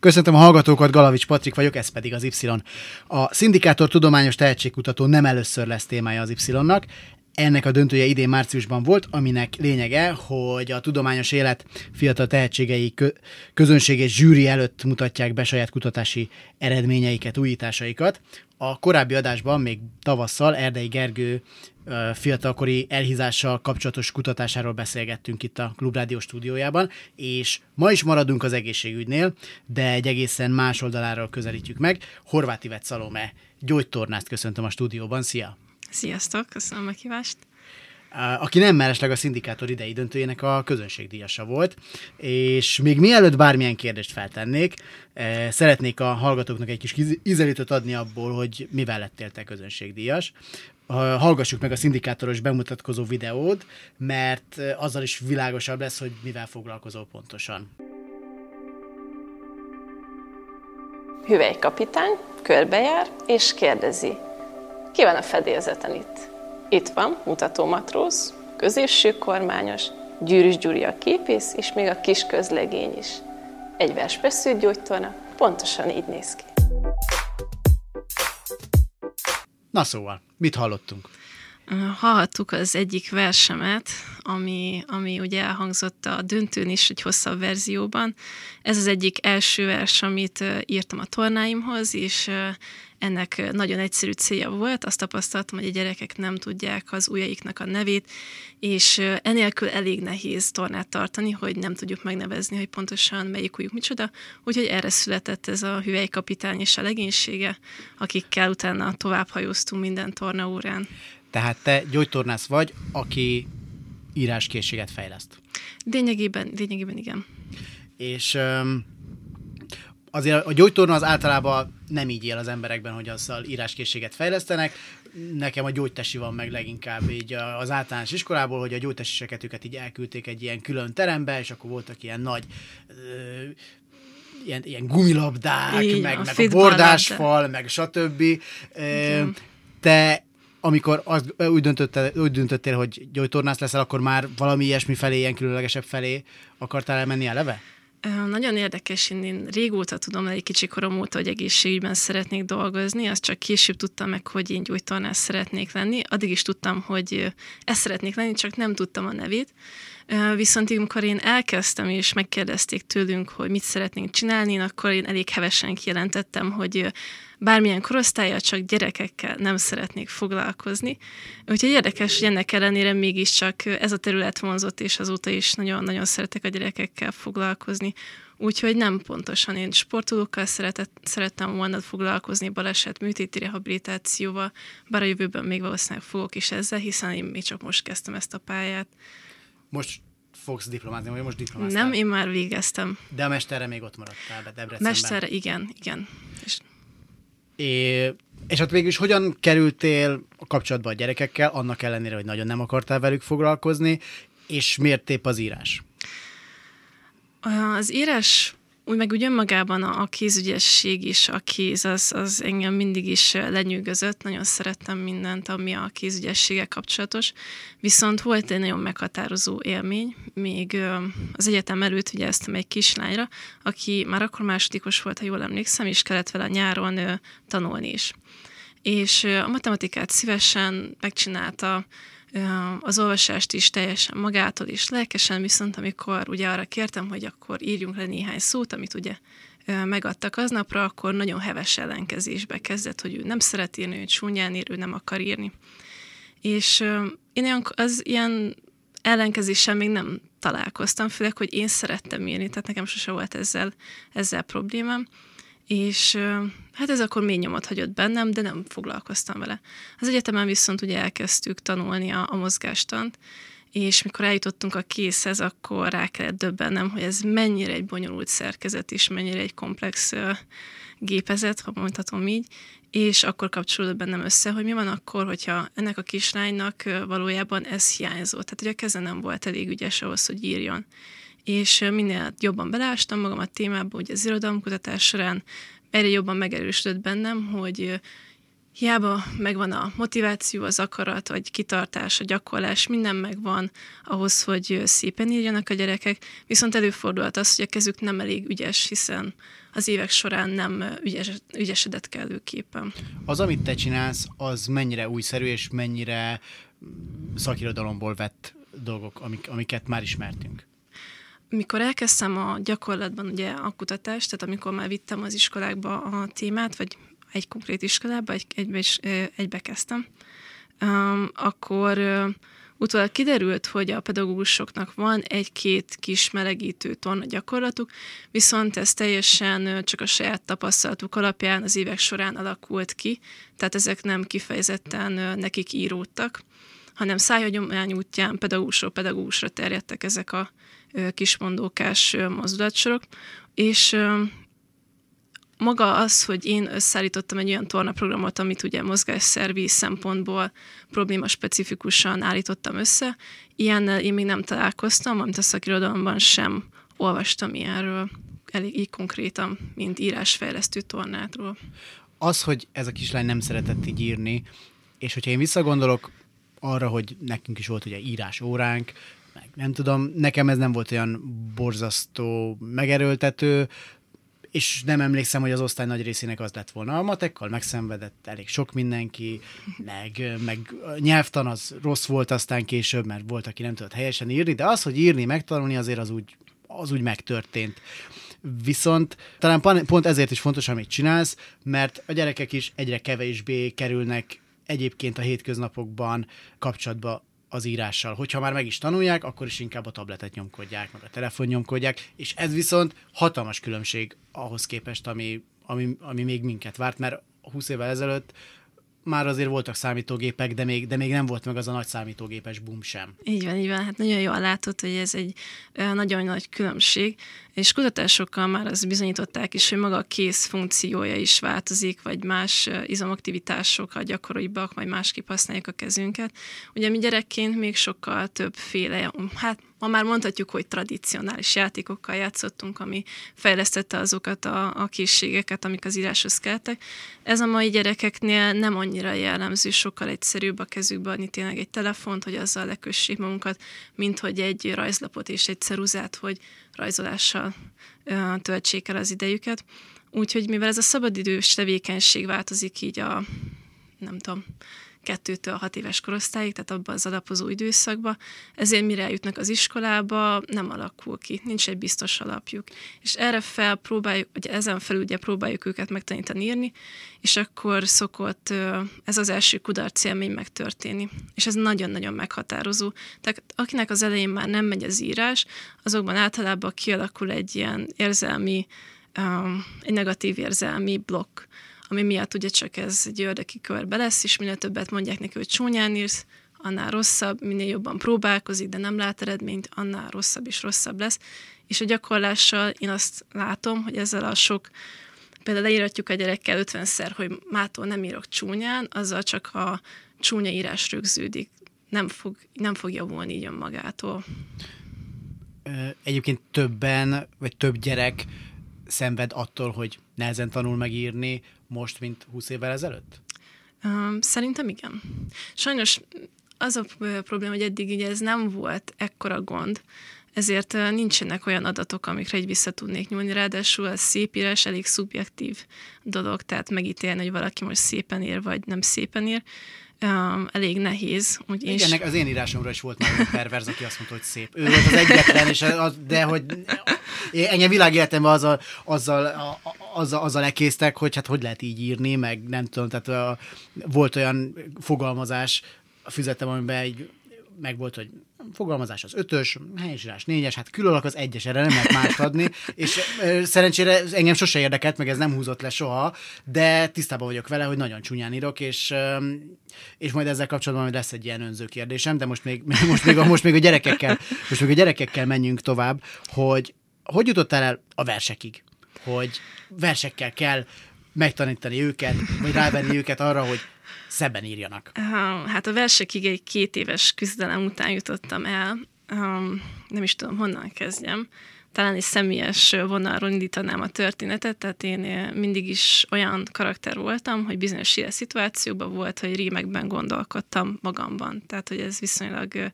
Köszöntöm a hallgatókat, Galavics Patrik vagyok, ez pedig az Y. A Szindikátor Tudományos Tehetségkutató nem először lesz témája az Y-nak. Ennek a döntője idén márciusban volt, aminek lényege, hogy a tudományos élet fiatal tehetségei közönség és zsűri előtt mutatják be saját kutatási eredményeiket, újításaikat. A korábbi adásban, még tavasszal Erdei Gergő fiatalkori elhízással kapcsolatos kutatásáról beszélgettünk itt a Klubrádió stúdiójában, és ma is maradunk az egészségügynél, de egy egészen más oldaláról közelítjük meg. Horváth Ivet Szalome gyógytornást köszöntöm a stúdióban. Szia! Sziasztok, köszönöm a meghívást! aki nem mellesleg a szindikátor idei döntőjének a közönségdíjasa volt, és még mielőtt bármilyen kérdést feltennék, szeretnék a hallgatóknak egy kis ízelítőt adni abból, hogy mivel lettél te közönségdíjas hallgassuk meg a szindikátoros bemutatkozó videót, mert azzal is világosabb lesz, hogy mivel foglalkozol pontosan. Hüvelykapitány körbejár és kérdezi, ki van a fedélzeten itt? Itt van mutató matróz, középső kormányos, Gyűrűs Gyuri a képész, és még a kis közlegény is. Egy verspeszű gyógytorna pontosan így néz ki. Na szóval, mit hallottunk? Hallhattuk az egyik versemet, ami, ami ugye elhangzott a döntőn is egy hosszabb verzióban. Ez az egyik első vers, amit írtam a tornáimhoz, és ennek nagyon egyszerű célja volt. Azt tapasztaltam, hogy a gyerekek nem tudják az ujjaiknak a nevét, és enélkül elég nehéz tornát tartani, hogy nem tudjuk megnevezni, hogy pontosan melyik ujjuk micsoda. Úgyhogy erre született ez a hüvelykapitány és a legénysége, akikkel utána tovább hajóztunk minden tornaórán. Tehát te gyógytornász vagy, aki íráskészséget fejleszt. Lényegében, lényegében igen. És um, azért a gyógytorna az általában nem így él az emberekben, hogy azzal íráskészséget fejlesztenek. Nekem a gyógytesi van meg leginkább így az általános iskolából, hogy a gyógytesiseket őket így elküldték egy ilyen külön terembe, és akkor voltak ilyen nagy ö, ilyen, ilyen gumilabdák, Igen, meg, a, meg a bordásfal, meg stb. Igen. Te amikor az, úgy, döntöttél, úgy döntöttél, hogy gyógytornász leszel, akkor már valami ilyesmi felé, ilyen különlegesebb felé akartál elmenni eleve? Nagyon érdekes, én, én régóta tudom, egy kicsi korom óta, hogy egészségügyben szeretnék dolgozni, azt csak később tudtam meg, hogy én gyógytornász szeretnék lenni. Addig is tudtam, hogy ezt szeretnék lenni, csak nem tudtam a nevét. Viszont amikor én elkezdtem, és megkérdezték tőlünk, hogy mit szeretnénk csinálni, akkor én elég hevesen kijelentettem, hogy bármilyen korosztálya, csak gyerekekkel nem szeretnék foglalkozni. Úgyhogy érdekes, hogy ennek ellenére mégiscsak ez a terület vonzott, és azóta is nagyon-nagyon szeretek a gyerekekkel foglalkozni. Úgyhogy nem pontosan én sportolókkal szeretett, szerettem volna foglalkozni, baleset, műtéti rehabilitációval, bár a jövőben még valószínűleg fogok is ezzel, hiszen én még csak most kezdtem ezt a pályát. Most fogsz diplomázni, vagy most diplomáztál? Nem, én már végeztem. De a mesterre még ott maradtál, Debrecenben. Mesterre, igen, igen. És É, és hát végül is hogyan kerültél a kapcsolatba a gyerekekkel, annak ellenére, hogy nagyon nem akartál velük foglalkozni, és miért tép az írás? Az írás úgy meg úgy önmagában a, a kézügyesség is, a kéz, az, az engem mindig is lenyűgözött, nagyon szerettem mindent, ami a kézügyességgel kapcsolatos, viszont volt egy nagyon meghatározó élmény, még az egyetem előtt vigyáztam egy kislányra, aki már akkor másodikos volt, ha jól emlékszem, és kellett vele nyáron tanulni is. És a matematikát szívesen megcsinálta, az olvasást is teljesen magától és lelkesen, viszont amikor ugye arra kértem, hogy akkor írjunk le néhány szót, amit ugye megadtak aznapra, akkor nagyon heves ellenkezésbe kezdett, hogy ő nem szeret írni, ő csúnyán ír, ő nem akar írni. És én olyan, az ilyen ellenkezéssel még nem találkoztam, főleg, hogy én szerettem írni, tehát nekem sose volt ezzel, ezzel problémám és hát ez akkor mély nyomot hagyott bennem, de nem foglalkoztam vele. Az egyetemen viszont ugye elkezdtük tanulni a, a mozgástant, és mikor eljutottunk a készhez, akkor rá kellett döbbennem, hogy ez mennyire egy bonyolult szerkezet is, mennyire egy komplex gépezet, ha mondhatom így, és akkor kapcsolódott bennem össze, hogy mi van akkor, hogyha ennek a kislánynak valójában ez hiányzott. Tehát, hogy a keze nem volt elég ügyes ahhoz, hogy írjon. És minél jobban beleástam magam a témába, hogy az irodalomkutatás során egyre jobban megerősödött bennem, hogy hiába megvan a motiváció, az akarat, vagy kitartás, a gyakorlás, minden megvan ahhoz, hogy szépen írjanak a gyerekek, viszont előfordulhat az, hogy a kezük nem elég ügyes, hiszen az évek során nem ügyes, ügyesedett kellőképpen. Az, amit te csinálsz, az mennyire újszerű, és mennyire szakirodalomból vett dolgok, amik, amiket már ismertünk? Mikor elkezdtem a gyakorlatban ugye a kutatást, tehát amikor már vittem az iskolákba a témát, vagy egy konkrét iskolába, egy, egybe, is, egybe kezdtem, um, akkor uh, utólag kiderült, hogy a pedagógusoknak van egy-két kis melegítő torna gyakorlatuk, viszont ez teljesen csak a saját tapasztalatuk alapján az évek során alakult ki, tehát ezek nem kifejezetten nekik íródtak, hanem szájhagyomány útján pedagógusról pedagógusra terjedtek ezek a kismondókás mozdulatsorok, és maga az, hogy én összeállítottam egy olyan tornaprogramot, amit ugye mozgásszervi szempontból probléma specifikusan állítottam össze, ilyennel én még nem találkoztam, amit a szakirodalomban sem olvastam ilyenről, elég így konkrétan, mint írásfejlesztő tornátról. Az, hogy ez a kislány nem szeretett így írni, és hogyha én visszagondolok arra, hogy nekünk is volt ugye írás óránk, meg nem tudom, nekem ez nem volt olyan borzasztó megerőltető, és nem emlékszem, hogy az osztály nagy részének az lett volna. A matekkal megszenvedett elég sok mindenki, meg, meg nyelvtan az rossz volt aztán később, mert volt, aki nem tudott helyesen írni, de az, hogy írni, megtanulni, azért az úgy, az úgy megtörtént. Viszont talán pont ezért is fontos, amit csinálsz, mert a gyerekek is egyre kevésbé kerülnek egyébként a hétköznapokban kapcsolatba az írással. Hogyha már meg is tanulják, akkor is inkább a tabletet nyomkodják, meg a telefon nyomkodják, és ez viszont hatalmas különbség ahhoz képest, ami, ami, ami még minket várt, mert 20 évvel ezelőtt már azért voltak számítógépek, de még, de még nem volt meg az a nagy számítógépes boom sem. Így van, így van. Hát nagyon jól látod, hogy ez egy nagyon nagy különbség, és kutatásokkal már az bizonyították is, hogy maga a kész funkciója is változik, vagy más izomaktivitásokkal gyakoribbak, vagy másképp használjuk a kezünket. Ugye mi gyerekként még sokkal többféle, hát ma már mondhatjuk, hogy tradicionális játékokkal játszottunk, ami fejlesztette azokat a, a készségeket, amik az íráshoz kellettek. Ez a mai gyerekeknél nem annyira jellemző, sokkal egyszerűbb a kezükbe adni tényleg egy telefont, hogy azzal lekössék magunkat, mint hogy egy rajzlapot és egy ceruzát, hogy rajzolással töltsék el az idejüket. Úgyhogy mivel ez a szabadidős tevékenység változik így a, nem tudom, kettőtől hat éves korosztályig, tehát abban az alapozó időszakban, ezért mire eljutnak az iskolába, nem alakul ki, nincs egy biztos alapjuk. És erre fel próbáljuk, vagy ezen felül ugye próbáljuk őket megtanítani írni, és akkor szokott ez az első kudarc élmény megtörténni. És ez nagyon-nagyon meghatározó. Tehát akinek az elején már nem megy az írás, azokban általában kialakul egy ilyen érzelmi, egy negatív érzelmi blokk ami miatt ugye csak ez egy ördöki körbe lesz, és minél többet mondják neki, hogy csúnyán írsz, annál rosszabb, minél jobban próbálkozik, de nem lát eredményt, annál rosszabb és rosszabb lesz. És a gyakorlással én azt látom, hogy ezzel a sok, például leíratjuk a gyerekkel 50-szer, hogy mától nem írok csúnyán, azzal csak a csúnya írás rögződik. Nem fog, nem fog javulni így önmagától. Egyébként többen, vagy több gyerek szenved attól, hogy nehezen tanul megírni most, mint 20 évvel ezelőtt? Szerintem igen. Sajnos az a probléma, hogy eddig ugye ez nem volt ekkora gond, ezért nincsenek olyan adatok, amikre egy vissza tudnék nyúlni. Ráadásul a szép írás elég szubjektív dolog, tehát megítélni, hogy valaki most szépen ír, vagy nem szépen ír um, elég nehéz. Úgy Igen, az én írásomra is volt már egy perverz, aki azt mondta, hogy szép. Ő volt az egyetlen, és az, de hogy engem világéletemben azzal, azzal, azzal, azzal ekésztek, hogy hát hogy lehet így írni, meg nem tudom, tehát uh, volt olyan fogalmazás a füzetem, amiben egy meg volt, hogy fogalmazás az ötös, helyesírás négyes, hát külalak az egyes, erre nem lehet mást adni, és szerencsére engem sose érdekelt, meg ez nem húzott le soha, de tisztában vagyok vele, hogy nagyon csúnyán írok, és, és majd ezzel kapcsolatban majd lesz egy ilyen önző kérdésem, de most még, most még, a, most még a gyerekekkel, most még a gyerekekkel menjünk tovább, hogy hogy jutottál el a versekig? hogy versekkel kell megtanítani őket, vagy rávenni őket arra, hogy szebben írjanak? Hát a versekig egy két éves küzdelem után jutottam el. Nem is tudom, honnan kezdjem talán egy személyes vonalról indítanám a történetet, tehát én eh, mindig is olyan karakter voltam, hogy bizonyos ilyen szituációkban volt, hogy rímekben gondolkodtam magamban, tehát hogy ez viszonylag eh,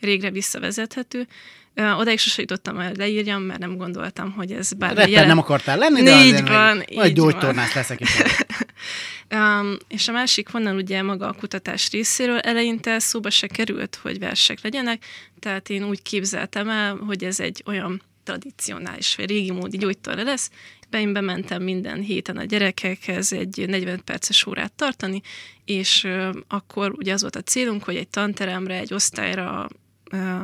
régre visszavezethető. Odáig sose jutottam el, leírjam, mert nem gondoltam, hogy ez bármi Rapper jelent... nem akartál lenni, de így azért van, így majd gyógytornász leszek is. um, és a másik vonal ugye maga a kutatás részéről eleinte szóba se került, hogy versek legyenek, tehát én úgy képzeltem el, hogy ez egy olyan tradicionális, vagy régi módi gyógytorra lesz. Én bementem minden héten a gyerekekhez egy 40 perces órát tartani, és akkor ugye az volt a célunk, hogy egy tanteremre, egy osztályra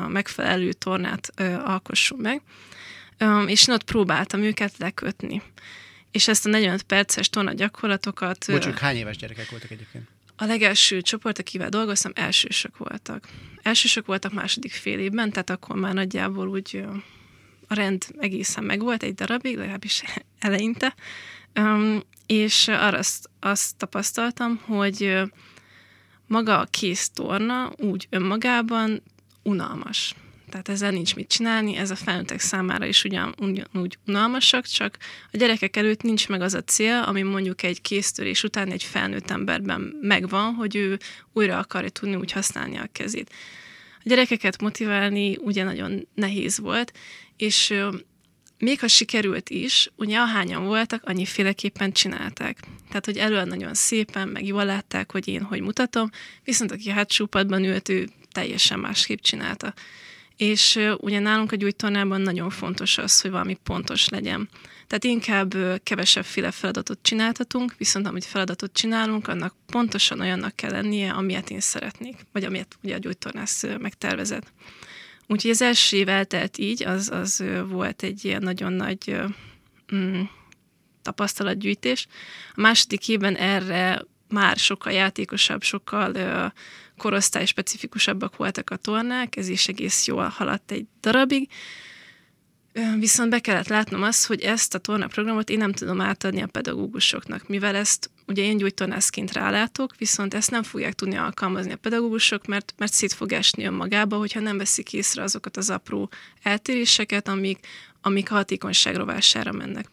megfelelő tornát alkossunk meg, és én ott próbáltam őket lekötni. És ezt a 45 perces torna gyakorlatokat... Bocsuk, hány éves gyerekek voltak egyébként? A legelső csoport, akivel dolgoztam, elsősök voltak. Elsősök voltak második fél évben, tehát akkor már nagyjából úgy a rend egészen megvolt egy darabig, legalábbis eleinte, um, és arra azt, azt tapasztaltam, hogy maga a kész torna úgy önmagában unalmas. Tehát ezzel nincs mit csinálni, ez a felnőttek számára is ugyan, ugyanúgy unalmasak, csak a gyerekek előtt nincs meg az a cél, ami mondjuk egy késztörés után egy felnőtt emberben megvan, hogy ő újra akarja tudni úgy használni a kezét. A gyerekeket motiválni ugye nagyon nehéz volt, és még ha sikerült is, ugye ahányan voltak, annyiféleképpen csinálták. Tehát, hogy elő nagyon szépen, meg jól látták, hogy én hogy mutatom, viszont aki hátsó padban ült, ő teljesen másképp csinálta. És ugye nálunk a gyújtornában nagyon fontos az, hogy valami pontos legyen. Tehát inkább kevesebb féle feladatot csináltatunk, viszont amit feladatot csinálunk, annak pontosan olyannak kell lennie, amilyet én szeretnék, vagy amilyet ugye a gyújtornász megtervezett. Úgyhogy az első év eltelt így, az, az volt egy ilyen nagyon nagy mm, tapasztalatgyűjtés. A második évben erre már sokkal játékosabb, sokkal ö, korosztály specifikusabbak voltak a tornák, ez is egész jól haladt egy darabig, Viszont be kellett látnom azt, hogy ezt a tornaprogramot én nem tudom átadni a pedagógusoknak, mivel ezt ugye én gyógytornászként rálátok, viszont ezt nem fogják tudni alkalmazni a pedagógusok, mert, mert szét fog esni önmagába, hogyha nem veszik észre azokat az apró eltéréseket, amik, amik a hatékonyság rovására mennek.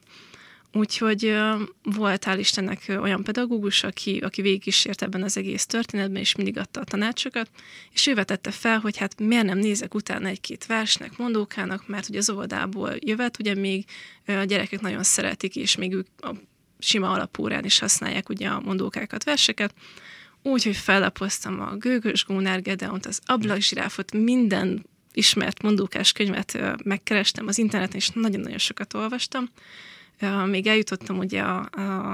Úgyhogy volt hál' Istennek olyan pedagógus, aki, aki végigkísért ebben az egész történetben, és mindig adta a tanácsokat, és ő vetette fel, hogy hát miért nem nézek utána egy-két versnek, mondókának, mert ugye az óvodából jövet, ugye még a gyerekek nagyon szeretik, és még ők a sima alapórán is használják ugye a mondókákat, verseket, úgyhogy fellapoztam a Gőgös Gónár Gedeont, az Ablakzsiráfot, minden ismert mondókás könyvet megkerestem az interneten, és nagyon-nagyon sokat olvastam, még eljutottam ugye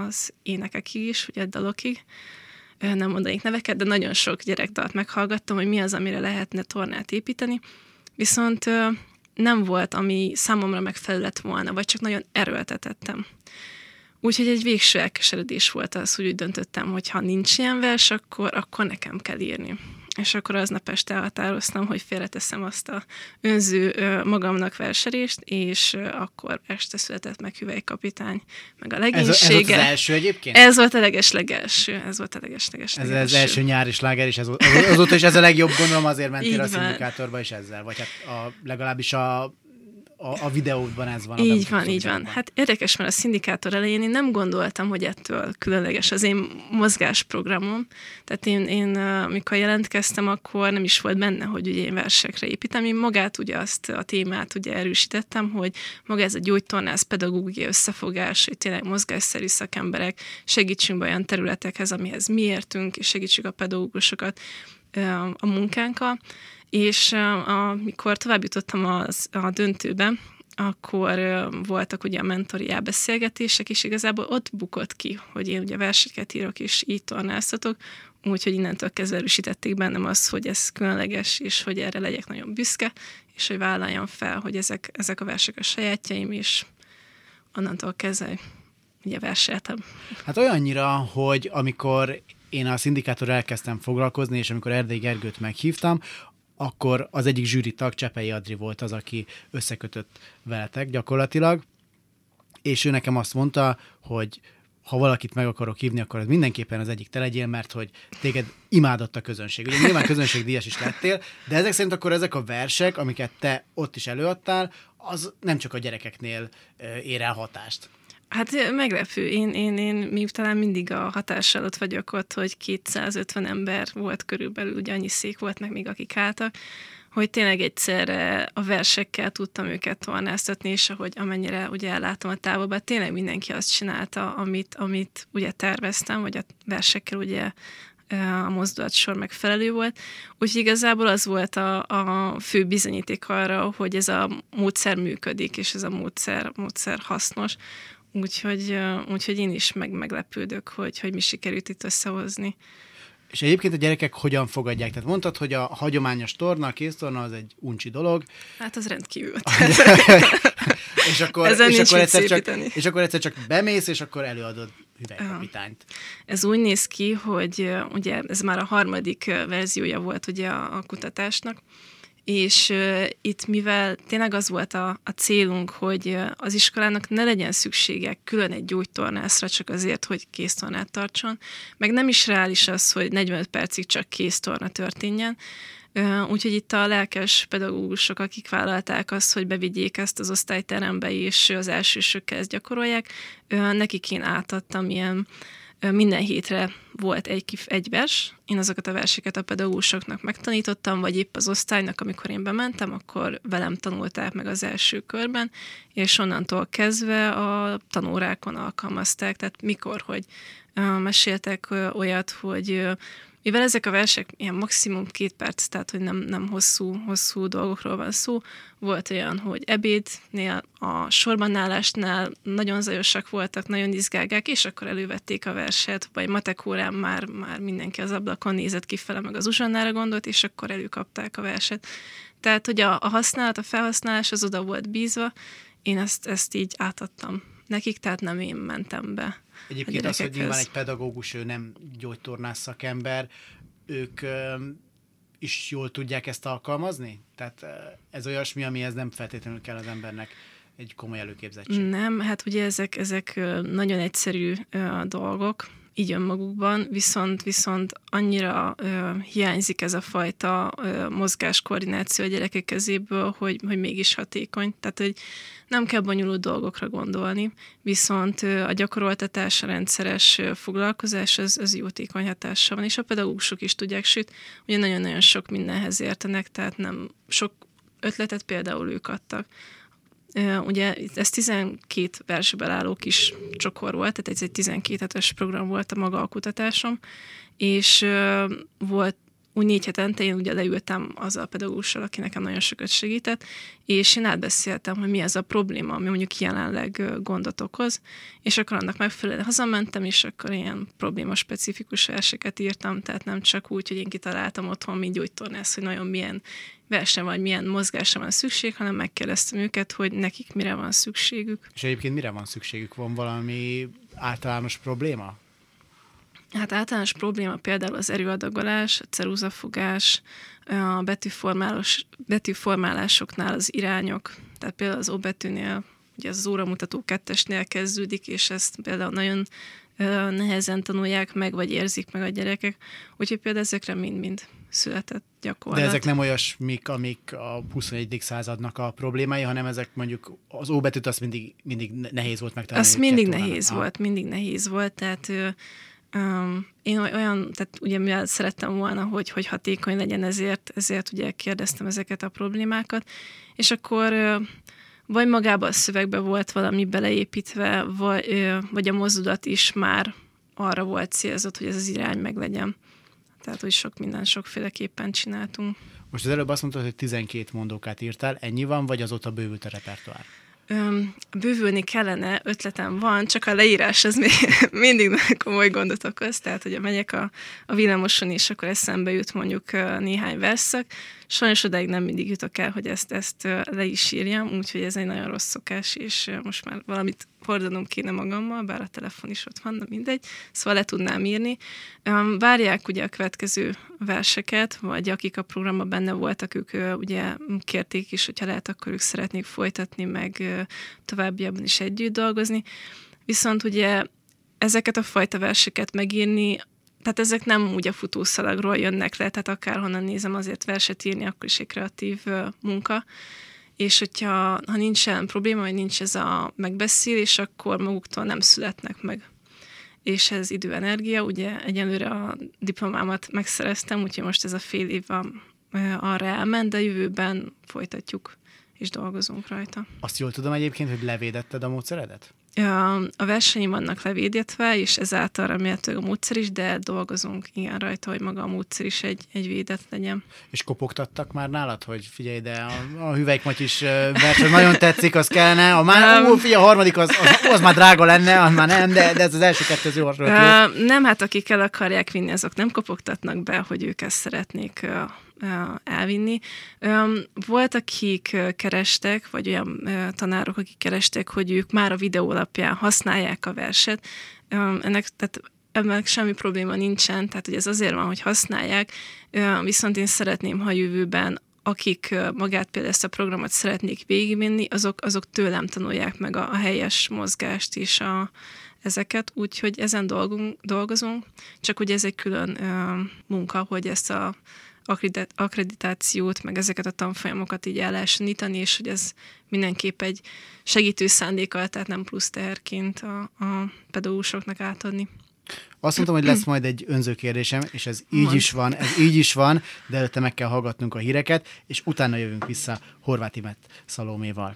az énekekig is, ugye a dalokig, nem mondanék neveket, de nagyon sok gyerekdalt meghallgattam, hogy mi az, amire lehetne tornát építeni, viszont nem volt, ami számomra megfelelő lett volna, vagy csak nagyon erőltetettem. Úgyhogy egy végső elkeseredés volt az, hogy úgy döntöttem, hogy ha nincs ilyen vers, akkor, akkor nekem kell írni és akkor aznap este elhatároztam, hogy félreteszem azt a önző magamnak verserést, és akkor este született meg Hüvelykapitány, meg a legénysége. Ez, ez volt az első egyébként? Ez volt a leges-legelső, ez volt a leges-leges Ez az első nyári sláger, és ez, azóta is ez a legjobb, gondolom azért mentél a szindikátorba is ezzel, vagy hát a, legalábbis a a, a videóban ez van. Így van, így van. Hát érdekes, mert a szindikátor elején én nem gondoltam, hogy ettől különleges az én mozgásprogramom. Tehát én, én amikor jelentkeztem, akkor nem is volt benne, hogy ugye én versekre építem. Én magát ugye azt a témát ugye erősítettem, hogy maga ez a gyógytornász pedagógiai összefogás, hogy tényleg mozgásszerű szakemberek segítsünk olyan területekhez, amihez mi értünk, és segítsük a pedagógusokat a munkánkkal és amikor tovább jutottam az, a döntőbe, akkor voltak ugye a mentori elbeszélgetések, és igazából ott bukott ki, hogy én ugye verseket írok, és így tornáztatok, úgyhogy innentől kezdve erősítették bennem azt, hogy ez különleges, és hogy erre legyek nagyon büszke, és hogy vállaljam fel, hogy ezek, ezek a versek a sajátjaim, és onnantól kezdve ugye verseltem. Hát olyannyira, hogy amikor én a szindikátor elkezdtem foglalkozni, és amikor Erdély Gergőt meghívtam, akkor az egyik zsűri tag Csepei Adri volt az, aki összekötött veletek gyakorlatilag, és ő nekem azt mondta, hogy ha valakit meg akarok hívni, akkor ez mindenképpen az egyik te legyél, mert hogy téged imádott a közönség. Ugye nyilván közönségdíjas is lettél, de ezek szerint akkor ezek a versek, amiket te ott is előadtál, az nem csak a gyerekeknél ér el hatást. Hát meglepő. Én, én, én még talán mindig a hatás alatt vagyok ott, hogy 250 ember volt körülbelül, ugye annyi szék volt meg még akik álltak, hogy tényleg egyszerre a versekkel tudtam őket tornáztatni, és ahogy amennyire ugye ellátom a távolba, tényleg mindenki azt csinálta, amit, amit ugye terveztem, vagy a versekkel ugye a mozdulatsor megfelelő volt. Úgyhogy igazából az volt a, a fő bizonyíték arra, hogy ez a módszer működik, és ez a módszer, módszer hasznos. Úgyhogy, úgyhogy én is meg, meglepődök, hogy, hogy mi sikerült itt összehozni. És egyébként a gyerekek hogyan fogadják? Tehát mondtad, hogy a hagyományos torna, a kéztorna az egy uncsi dolog. Hát az rendkívül. és akkor, Ezen és akkor, egyszer csak, és akkor egyszer csak bemész, és akkor előadod hüvelykapitányt. Ez úgy néz ki, hogy ugye ez már a harmadik verziója volt ugye a, a kutatásnak, és uh, itt mivel tényleg az volt a, a célunk, hogy uh, az iskolának ne legyen szüksége külön egy gyógytornászra csak azért, hogy kéztornát tartson, meg nem is reális az, hogy 45 percig csak kéztorna történjen, uh, úgyhogy itt a lelkes pedagógusok, akik vállalták azt, hogy bevigyék ezt az osztályterembe, és az elsősökkel ezt gyakorolják, nekik én átadtam ilyen minden hétre volt egy, egy vers, én azokat a verseket a pedagógusoknak megtanítottam, vagy épp az osztálynak, amikor én bementem, akkor velem tanulták meg az első körben, és onnantól kezdve a tanórákon alkalmazták, tehát mikor, hogy meséltek olyat, hogy mivel ezek a versek ilyen maximum két perc, tehát hogy nem, nem hosszú, hosszú dolgokról van szó, volt olyan, hogy ebédnél, a sorbanálásnál nagyon zajosak voltak, nagyon izgágák, és akkor elővették a verset, vagy matek órán már, már mindenki az ablakon nézett kifele, meg az uzsonnára gondolt, és akkor előkapták a verset. Tehát, hogy a, a használat, a felhasználás az oda volt bízva, én ezt, ezt így átadtam nekik, tehát nem én mentem be. Egyébként az, hogy nyilván egy pedagógus, ő nem gyógytornász szakember, ők is jól tudják ezt alkalmazni? Tehát ez olyasmi, amihez nem feltétlenül kell az embernek egy komoly előképzettség. Nem, hát ugye ezek, ezek nagyon egyszerű dolgok, így önmagukban, viszont, viszont annyira ö, hiányzik ez a fajta ö, mozgáskoordináció a gyerekek kezéből, hogy, hogy mégis hatékony. Tehát, hogy nem kell bonyolult dolgokra gondolni, viszont a gyakoroltatás, a rendszeres foglalkozás, az, az jótékony hatással van, és a pedagógusok is tudják, sőt, ugye nagyon-nagyon sok mindenhez értenek, tehát nem sok ötletet például ők adtak. Ugye ez 12 versből álló kis csokor volt, tehát ez egy 12 hetes program volt a maga a kutatásom, és volt úgy négy hetente én ugye leültem az a pedagógussal, aki nekem nagyon sokat segített, és én átbeszéltem, hogy mi az a probléma, ami mondjuk jelenleg gondot okoz, és akkor annak megfelelően hazamentem, és akkor ilyen probléma specifikus verseket írtam, tehát nem csak úgy, hogy én kitaláltam otthon, mint gyógytornász, hogy nagyon milyen versen vagy milyen mozgásra van szükség, hanem megkérdeztem őket, hogy nekik mire van szükségük. És egyébként mire van szükségük? Van valami általános probléma? Hát általános probléma például az erőadagolás, a ceruzafogás, a betűformálós, betűformálásoknál az irányok, tehát például az O betűnél, ugye az óramutató kettesnél kezdődik, és ezt például nagyon nehezen tanulják meg, vagy érzik meg a gyerekek. Úgyhogy például ezekre mind-mind született gyakorlat. De ezek nem olyasmik, amik a 21. századnak a problémái, hanem ezek mondjuk az óbetűt azt mindig, mindig nehéz volt megtanulni. Az mindig nehéz volt, mindig nehéz volt, tehát Um, én olyan, tehát ugye mivel szerettem volna, hogy, hogy hatékony legyen, ezért, ezért ugye kérdeztem ezeket a problémákat, és akkor vagy magában a szövegbe volt valami beleépítve, vagy, vagy a mozdulat is már arra volt célzott, hogy ez az irány meglegyen. Tehát, hogy sok minden sokféleképpen csináltunk. Most az előbb azt mondtad, hogy 12 mondókát írtál, ennyi van, vagy azóta bővült a repertoár? Öm, bővülni kellene, ötletem van, csak a leírás az még mindig komoly gondot okoz, tehát hogyha megyek a, a villamoson és akkor eszembe jut mondjuk néhány verszak, Sajnos odáig nem mindig jutok el, hogy ezt, ezt le is írjam, úgyhogy ez egy nagyon rossz szokás, és most már valamit hordanom kéne magammal, bár a telefon is ott van, de mindegy, szóval le tudnám írni. Várják ugye a következő verseket, vagy akik a programban benne voltak, ők ugye kérték is, hogyha lehet, akkor ők szeretnék folytatni, meg továbbiakban is együtt dolgozni. Viszont ugye ezeket a fajta verseket megírni, tehát ezek nem úgy a futószalagról jönnek le, tehát akárhonnan nézem, azért verset írni, akkor is egy kreatív munka és hogyha ha nincsen probléma, vagy nincs ez a megbeszélés, akkor maguktól nem születnek meg. És ez idő-energia, ugye egyelőre a diplomámat megszereztem, úgyhogy most ez a fél év arra elment, de jövőben folytatjuk és dolgozunk rajta. Azt jól tudom egyébként, hogy levédetted a módszeredet? A versenyim vannak levédetve, és ezáltal remélhetőleg a módszer is, de dolgozunk igen rajta, hogy maga a módszer is egy, egy védett legyen. És kopogtattak már nálad, hogy figyelj, de a, a hüvelykmaty is verseny nagyon tetszik, az kellene. A, már, um, figyelj, a harmadik az, az, az, már drága lenne, az már nem, de, de ez az első kettő az jó uh, Nem, hát akik el akarják vinni, azok nem kopogtatnak be, hogy ők ezt szeretnék elvinni. Volt, akik kerestek, vagy olyan tanárok, akik kerestek, hogy ők már a videó alapján használják a verset. Ennek, tehát ebben semmi probléma nincsen, tehát hogy ez azért van, hogy használják, viszont én szeretném, ha jövőben akik magát például ezt a programot szeretnék végigvinni, azok, azok tőlem tanulják meg a, a helyes mozgást és a, ezeket, úgyhogy ezen dolgunk, dolgozunk, csak ugye ez egy külön ö, munka, hogy ezt a akkreditációt, meg ezeket a tanfolyamokat így el lehessen nyitani, és hogy ez mindenképp egy segítő szándékkal, tehát nem plusz teherként a, a pedagógusoknak átadni. Azt mondtam, hogy lesz majd egy önző kérdésem, és ez így Mond. is van, ez így is van, de előtte meg kell hallgatnunk a híreket, és utána jövünk vissza Horváth Imet Szaloméval.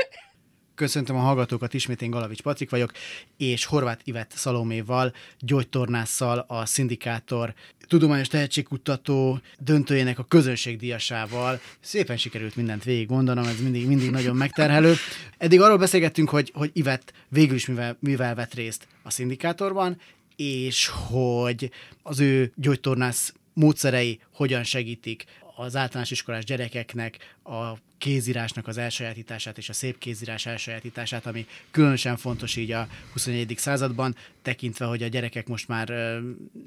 Köszöntöm a hallgatókat, ismét én Galavics Patrik vagyok, és Horváth Ivet Szaloméval, gyógytornásszal, a szindikátor tudományos tehetségkutató döntőjének a közönségdiasával. Szépen sikerült mindent végig mondanom, ez mindig, mindig nagyon megterhelő. Eddig arról beszélgettünk, hogy, hogy Ivet végül is mivel, mivel vett részt a szindikátorban, és hogy az ő gyógytornász módszerei hogyan segítik az általános iskolás gyerekeknek a kézírásnak az elsajátítását és a szép kézírás elsajátítását, ami különösen fontos így a 21. században, tekintve, hogy a gyerekek most már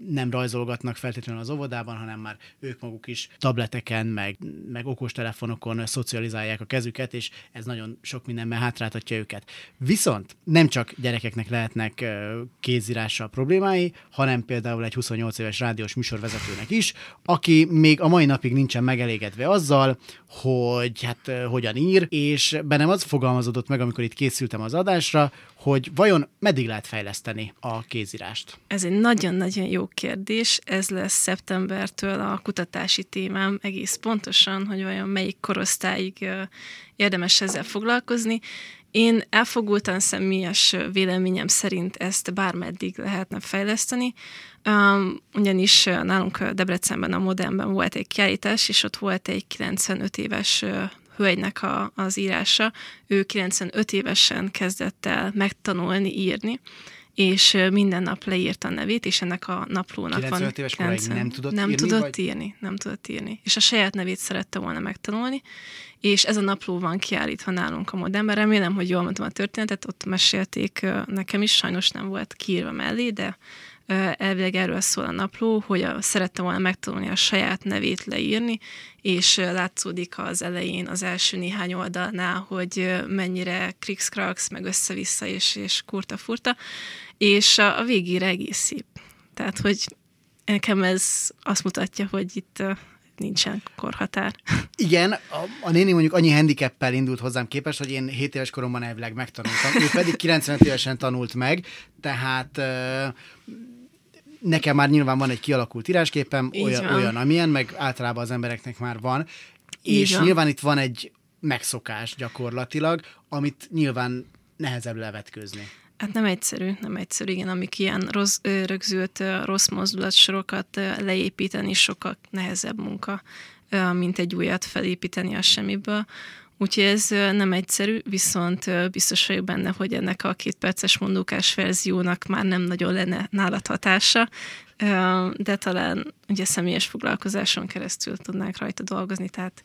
nem rajzolgatnak feltétlenül az óvodában, hanem már ők maguk is tableteken, meg, meg okostelefonokon szocializálják a kezüket, és ez nagyon sok mindenben hátráltatja őket. Viszont nem csak gyerekeknek lehetnek kézírással problémái, hanem például egy 28 éves rádiós műsorvezetőnek is, aki még a mai napig nincsen megelégedve azzal, hogy hát hogyan ír, és bennem az fogalmazódott meg, amikor itt készültem az adásra, hogy vajon meddig lehet fejleszteni a kézírást? Ez egy nagyon-nagyon jó kérdés. Ez lesz szeptembertől a kutatási témám egész pontosan, hogy vajon melyik korosztályig érdemes ezzel foglalkozni. Én elfogultan személyes véleményem szerint ezt bármeddig lehetne fejleszteni, ugyanis nálunk Debrecenben a Modernben volt egy kiállítás, és ott volt egy 95 éves hölgynek a, az írása. Ő 95 évesen kezdett el megtanulni írni, és minden nap leírta a nevét, és ennek a naplónak 95 van... éves 90, nem tudott nem írni? Tudott vagy? írni, nem tudott írni. És a saját nevét szerette volna megtanulni, és ez a napló van kiállítva nálunk a modernben. Remélem, hogy jól mondtam a történetet, ott mesélték nekem is, sajnos nem volt kiírva mellé, de elvileg erről szól a napló, hogy a, szerette volna megtanulni a saját nevét leírni, és látszódik az elején, az első néhány oldalnál, hogy mennyire krikszkraks, meg össze-vissza, és, és kurta-furta, és a, a végére egész szép. Tehát, hogy nekem ez azt mutatja, hogy itt nincsen korhatár. Igen, a, a néni mondjuk annyi handicappel indult hozzám képest, hogy én 7 éves koromban elvileg megtanultam, ő pedig 95 évesen tanult meg, tehát nekem már nyilván van egy kialakult írásképem, olyan, olyan, amilyen, meg általában az embereknek már van. Így és van. nyilván itt van egy megszokás gyakorlatilag, amit nyilván nehezebb levetkőzni. Hát nem egyszerű, nem egyszerű, igen, amik ilyen rossz, rögzült rossz mozdulatsorokat leépíteni sokkal nehezebb munka, mint egy újat felépíteni a semmiből. Úgyhogy ez nem egyszerű, viszont biztos vagyok benne, hogy ennek a két perces mondókás verziónak már nem nagyon lenne nálad hatása, de talán ugye személyes foglalkozáson keresztül tudnánk rajta dolgozni, tehát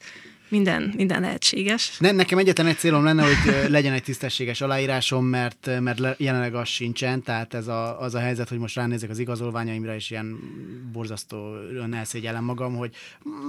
minden, minden lehetséges. Ne, nekem egyetlen egy célom lenne, hogy legyen egy tisztességes aláírásom, mert, mert jelenleg az sincsen, tehát ez a, az a helyzet, hogy most ránézek az igazolványaimra, és ilyen borzasztó elszégyellem magam, hogy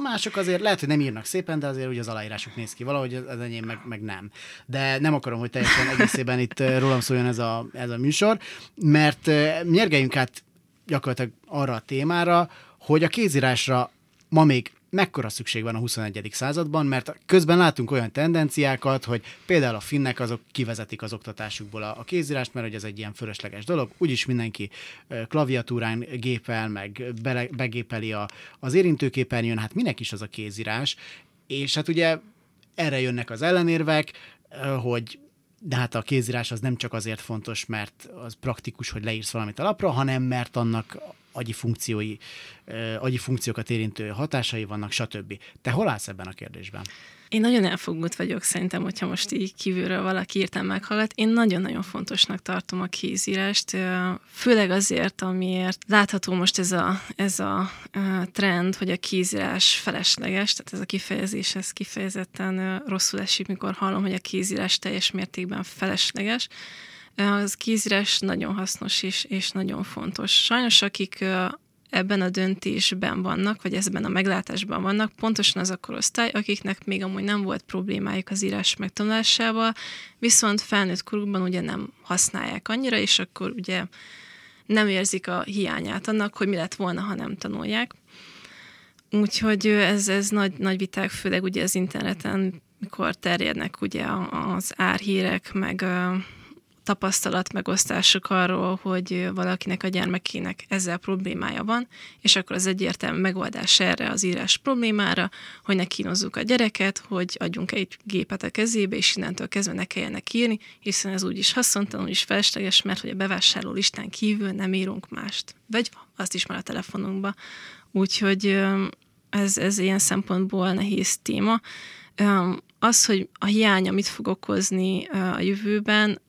mások azért lehet, hogy nem írnak szépen, de azért ugye az aláírásuk néz ki valahogy, az enyém meg, meg nem. De nem akarom, hogy teljesen egészében itt rólam szóljon ez a, ez a műsor, mert nyergeljünk át gyakorlatilag arra a témára, hogy a kézírásra ma még mekkora szükség van a 21. században, mert közben látunk olyan tendenciákat, hogy például a finnek azok kivezetik az oktatásukból a, a kézírást, mert hogy ez egy ilyen fölösleges dolog, úgyis mindenki klaviatúrán gépel, meg be, begépeli a, az érintőképernyőn, hát minek is az a kézírás, és hát ugye erre jönnek az ellenérvek, hogy de hát a kézírás az nem csak azért fontos, mert az praktikus, hogy leírsz valamit a lapra, hanem mert annak agyi funkciói, agyi funkciókat érintő hatásai vannak, stb. Te hol állsz ebben a kérdésben? Én nagyon elfogult vagyok szerintem, hogyha most így kívülről valaki írtam meghallgat. Én nagyon-nagyon fontosnak tartom a kézírást, főleg azért, amiért látható most ez a, ez a trend, hogy a kézírás felesleges, tehát ez a kifejezés, ez kifejezetten rosszul esik, mikor hallom, hogy a kézírás teljes mértékben felesleges. Az kézírás nagyon hasznos és, és nagyon fontos. Sajnos akik ebben a döntésben vannak, vagy ebben a meglátásban vannak, pontosan az a korosztály, akiknek még amúgy nem volt problémájuk az írás megtanulásával, viszont felnőtt korukban ugye nem használják annyira, és akkor ugye nem érzik a hiányát annak, hogy mi lett volna, ha nem tanulják. Úgyhogy ez, ez nagy, nagy viták, főleg ugye az interneten, mikor terjednek ugye az árhírek, meg tapasztalat megosztásuk arról, hogy valakinek a gyermekének ezzel problémája van, és akkor az egyértelmű megoldás erre az írás problémára, hogy ne kínozzuk a gyereket, hogy adjunk egy gépet a kezébe, és innentől kezdve ne kelljenek írni, hiszen ez úgyis haszontalan, is felesleges, mert hogy a bevásárló listán kívül nem írunk mást. Vagy azt is már a telefonunkba. Úgyhogy ez, ez ilyen szempontból nehéz téma. Az, hogy a hiány, amit fog okozni a jövőben,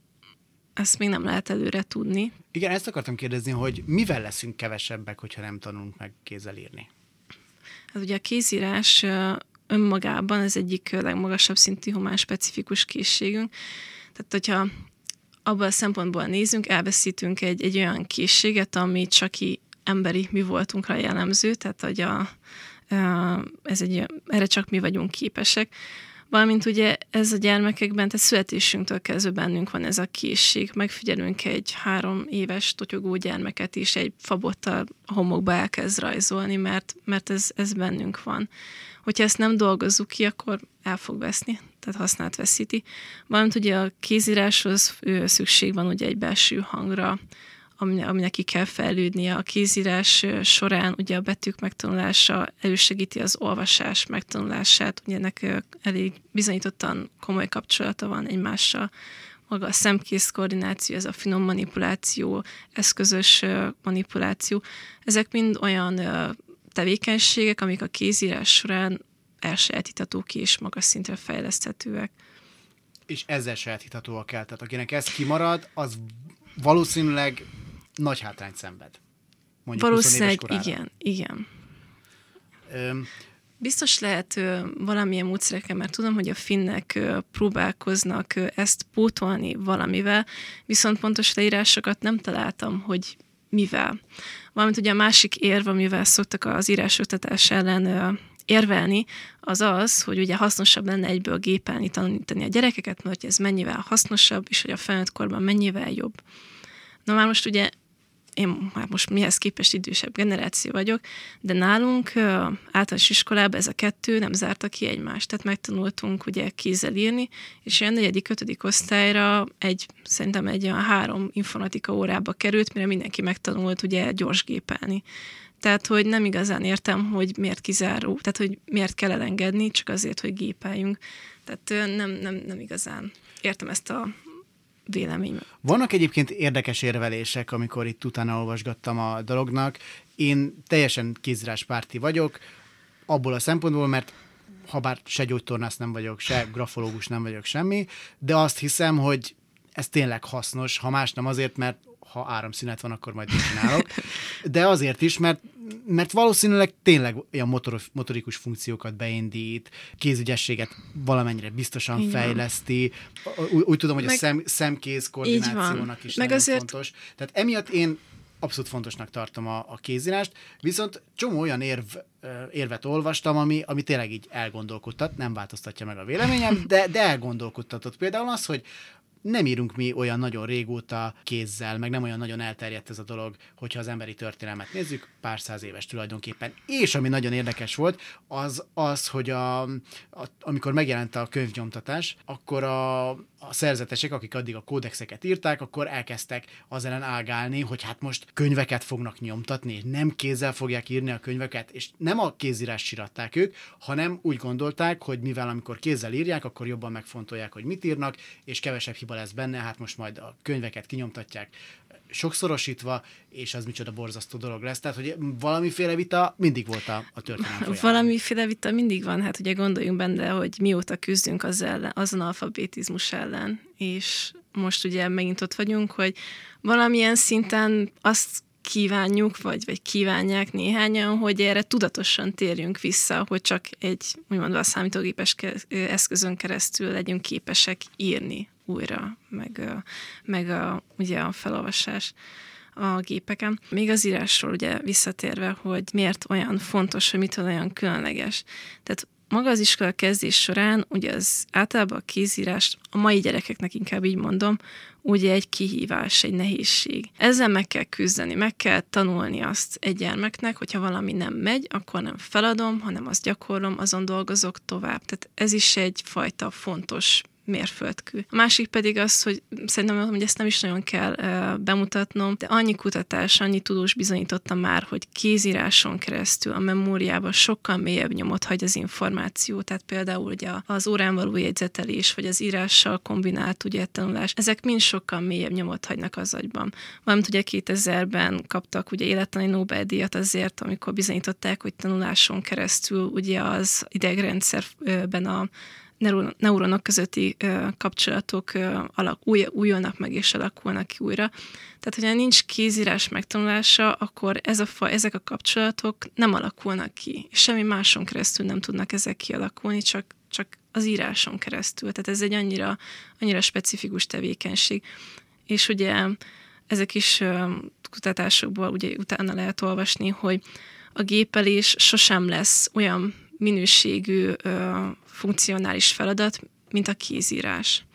ezt még nem lehet előre tudni. Igen, ezt akartam kérdezni, hogy mivel leszünk kevesebbek, hogyha nem tanulunk meg kézzel írni? Hát ugye a kézírás önmagában az egyik legmagasabb szintű humán specifikus készségünk. Tehát, hogyha abban a szempontból nézünk, elveszítünk egy, egy olyan készséget, ami csak ki emberi mi voltunkra jellemző, tehát hogy a, ez egy, erre csak mi vagyunk képesek. Valamint ugye ez a gyermekekben, tehát születésünktől kezdve bennünk van ez a készség. Megfigyelünk egy három éves totyogó gyermeket is, egy fabottal homokba elkezd rajzolni, mert, mert ez, ez bennünk van. Hogyha ezt nem dolgozzuk ki, akkor el fog veszni, tehát használt veszíti. Valamint ugye a kézíráshoz szükség van ugye egy belső hangra, aminek ki kell fejlődnie. A kézírás során ugye a betűk megtanulása elősegíti az olvasás megtanulását, ugye ennek elég bizonyítottan komoly kapcsolata van egymással. Maga a szemkész koordináció, ez a finom manipuláció, eszközös manipuláció, ezek mind olyan tevékenységek, amik a kézírás során elsajátítatók és magas szintre fejleszthetőek. És ezzel sajátíthatóak el. Tehát akinek ez kimarad, az valószínűleg nagy hátrányt szenved. Mondjuk Valószínűleg igen, igen. Öm, Biztos lehet ö, valamilyen módszerekkel, mert tudom, hogy a finnek ö, próbálkoznak ö, ezt pótolni valamivel, viszont pontos leírásokat nem találtam, hogy mivel. Valamint ugye a másik érv, amivel szoktak az írásoktatás ellen ö, érvelni, az az, hogy ugye hasznosabb lenne egyből gépelni, tanítani a gyerekeket, mert hogy ez mennyivel hasznosabb, és hogy a felnőtt korban mennyivel jobb. Na már most ugye én már most mihez képest idősebb generáció vagyok, de nálunk általános iskolában ez a kettő nem zárta ki egymást. Tehát megtanultunk ugye kézzel írni, és olyan negyedik, ötödik osztályra egy, szerintem egy olyan három informatika órába került, mire mindenki megtanult ugye gyorsgépelni. Tehát, hogy nem igazán értem, hogy miért kizáró, tehát, hogy miért kell elengedni, csak azért, hogy gépeljünk. Tehát nem, nem, nem igazán értem ezt a véleményt. Vannak egyébként érdekes érvelések, amikor itt utána olvasgattam a dolognak. Én teljesen párti vagyok, abból a szempontból, mert ha bár se gyógytornász nem vagyok, se grafológus nem vagyok semmi, de azt hiszem, hogy ez tényleg hasznos, ha más nem azért, mert ha áramszünet van, akkor majd csinálok. De azért is, mert, mert valószínűleg tényleg olyan motor, motorikus funkciókat beindít, kézügyességet valamennyire biztosan Igen. fejleszti. Úgy, úgy tudom, hogy Meg, a szem, szemkéz koordinációnak is Meg nagyon azért... fontos. Tehát emiatt én abszolút fontosnak tartom a, a kézírást, viszont csomó olyan érv, érvet olvastam, ami, ami tényleg így elgondolkodtat, nem változtatja meg a véleményem, de, de elgondolkodtatott. Például az, hogy nem írunk mi olyan nagyon régóta kézzel, meg nem olyan nagyon elterjedt ez a dolog, hogyha az emberi történelmet nézzük, pár száz éves tulajdonképpen. És ami nagyon érdekes volt, az az, hogy a, a, amikor megjelent a könyvnyomtatás, akkor a, a szerzetesek, akik addig a kódexeket írták, akkor elkezdtek az ellen ágálni, hogy hát most könyveket fognak nyomtatni, nem kézzel fogják írni a könyveket, és nem a kézírás siratták ők, hanem úgy gondolták, hogy mivel amikor kézzel írják, akkor jobban megfontolják, hogy mit írnak, és kevesebb hiba lesz benne, hát most majd a könyveket kinyomtatják sokszorosítva, és az micsoda borzasztó dolog lesz. Tehát, hogy valamiféle vita mindig volt a, a történelem folyamán. Valamiféle vita mindig van, hát ugye gondoljunk benne, hogy mióta küzdünk az ellen, azon alfabetizmus ellen, és most ugye megint ott vagyunk, hogy valamilyen szinten azt kívánjuk, vagy, vagy kívánják néhányan, hogy erre tudatosan térjünk vissza, hogy csak egy, úgymond a számítógépes eszközön keresztül legyünk képesek írni újra, meg, meg a, ugye a felolvasás a gépeken. Még az írásról ugye visszatérve, hogy miért olyan fontos, hogy mitől olyan különleges. Tehát maga az iskola kezdés során, ugye az általában a kézírás, a mai gyerekeknek inkább így mondom, ugye egy kihívás, egy nehézség. Ezzel meg kell küzdeni, meg kell tanulni azt egy gyermeknek, hogyha valami nem megy, akkor nem feladom, hanem azt gyakorlom, azon dolgozok tovább. Tehát ez is egyfajta fontos mérföldkő. A másik pedig az, hogy szerintem hogy ezt nem is nagyon kell bemutatnom, de annyi kutatás, annyi tudós bizonyította már, hogy kézíráson keresztül a memóriában sokkal mélyebb nyomot hagy az információ. Tehát például ugye az órán való jegyzetelés, vagy az írással kombinált ugye tanulás, ezek mind sokkal mélyebb nyomot hagynak az agyban. Valamint ugye 2000-ben kaptak ugye élettani Nobel-díjat azért, amikor bizonyították, hogy tanuláson keresztül ugye az idegrendszerben a neuronok közötti kapcsolatok alak, új, újulnak meg és alakulnak ki újra. Tehát, hogyha nincs kézírás megtanulása, akkor ez a fa, ezek a kapcsolatok nem alakulnak ki. És semmi máson keresztül nem tudnak ezek kialakulni, csak, csak az íráson keresztül. Tehát ez egy annyira, annyira specifikus tevékenység. És ugye ezek is kutatásokból ugye utána lehet olvasni, hogy a gépelés sosem lesz olyan minőségű funkcionális feladat, mint a kézírás.